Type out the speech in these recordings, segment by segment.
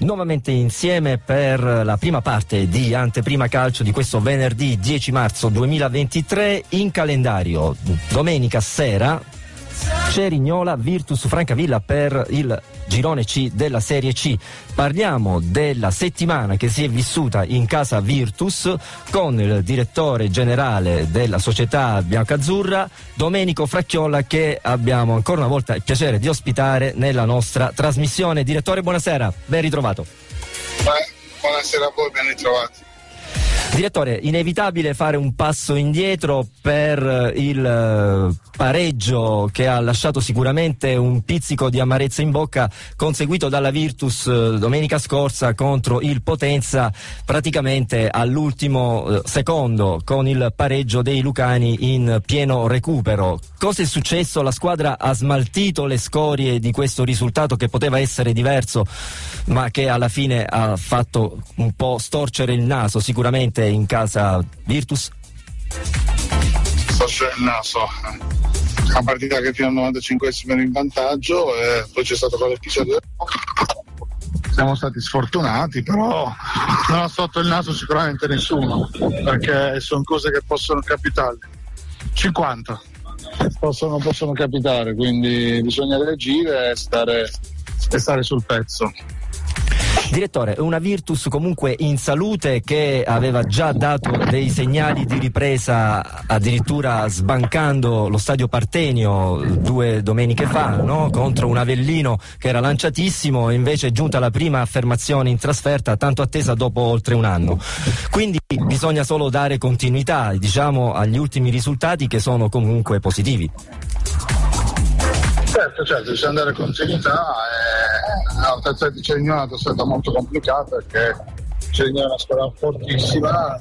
nuovamente insieme per la prima parte di Anteprima Calcio di questo venerdì 10 marzo 2023 in calendario. Domenica sera Cerignola Virtus Francavilla per il girone C della Serie C. Parliamo della settimana che si è vissuta in casa Virtus con il direttore generale della società biancazzurra Domenico Fracchiolla che abbiamo ancora una volta il piacere di ospitare nella nostra trasmissione. Direttore, buonasera, ben ritrovato. Buonasera a voi, ben ritrovati. Direttore, inevitabile fare un passo indietro per il eh, pareggio che ha lasciato sicuramente un pizzico di amarezza in bocca conseguito dalla Virtus eh, domenica scorsa contro il Potenza praticamente all'ultimo eh, secondo con il pareggio dei Lucani in pieno recupero. Cosa è successo? La squadra ha smaltito le scorie di questo risultato che poteva essere diverso ma che alla fine ha fatto un po' storcere il naso sicuramente in casa Virtus? Forse il naso. Una partita che fino al 95 era in vantaggio e poi c'è stato quell'episodio. Siamo stati sfortunati, però non ha sotto il naso sicuramente nessuno, perché sono cose che possono capitare. 50 possono, possono capitare, quindi bisogna reagire e stare, e stare sul pezzo. Direttore, una Virtus comunque in salute che aveva già dato dei segnali di ripresa addirittura sbancando lo stadio Partenio due domeniche fa no? contro un Avellino che era lanciatissimo e invece è giunta la prima affermazione in trasferta tanto attesa dopo oltre un anno. Quindi bisogna solo dare continuità diciamo, agli ultimi risultati che sono comunque positivi. Certo, certo, bisogna dare continuità. E... La terza di Cerignola è stata molto complicata perché Cerignola è una squadra fortissima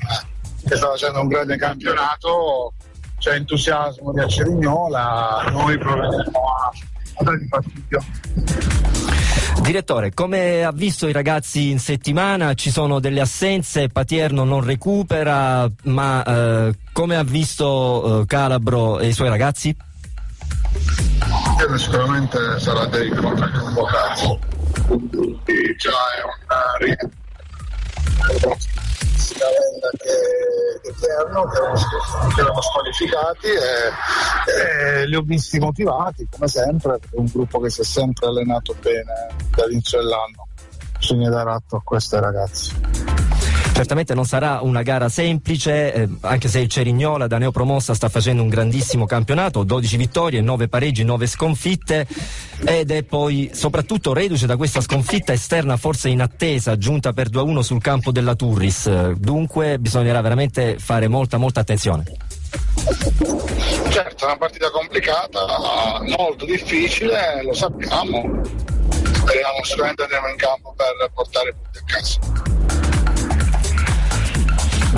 che sta facendo un grande campionato, c'è entusiasmo di Cerignola, noi proveremo a, a dargli fastidio. Direttore, come ha visto i ragazzi in settimana? Ci sono delle assenze, Patierno non recupera, ma eh, come ha visto eh, Calabro e i suoi ragazzi? Sicuramente sarà dei convocati quindi già è una che, che erano, che erano, che erano squalificati e, e, li ho visti motivati come sempre un gruppo che si è sempre allenato bene dall'inizio dell'anno bisogna dare atto a questi ragazzi Certamente non sarà una gara semplice, eh, anche se il Cerignola da neopromossa sta facendo un grandissimo campionato, 12 vittorie, 9 pareggi, 9 sconfitte ed è poi soprattutto reduce da questa sconfitta esterna forse in attesa, giunta per 2-1 sul campo della Turris. Dunque bisognerà veramente fare molta molta attenzione. Certo, è una partita complicata, molto difficile, lo sappiamo. Speriamo sicuramente andiamo in campo per portare punti a casa.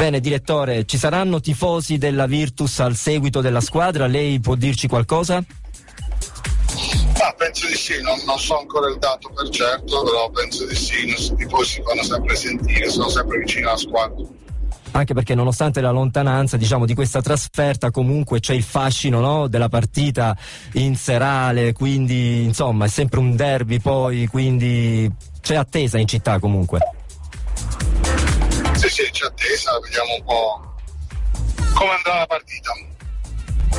Bene, direttore, ci saranno tifosi della Virtus al seguito della squadra? Lei può dirci qualcosa? Ah, penso di sì, non, non, so ancora il dato per certo, però penso di sì, i tifosi si fanno sempre sentire, sono sempre vicini alla squadra anche perché nonostante la lontananza diciamo, di questa trasferta comunque c'è il fascino no? della partita in serale, quindi insomma è sempre un derby poi, quindi c'è attesa in città comunque sì, c'è attesa, vediamo un po' come andrà la partita.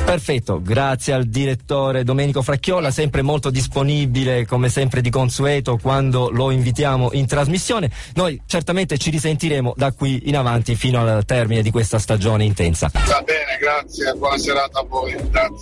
Perfetto, grazie al direttore Domenico Fracchiola, sempre molto disponibile come sempre di consueto quando lo invitiamo in trasmissione. Noi certamente ci risentiremo da qui in avanti fino al termine di questa stagione intensa. Va bene, grazie, buona serata a voi. Grazie.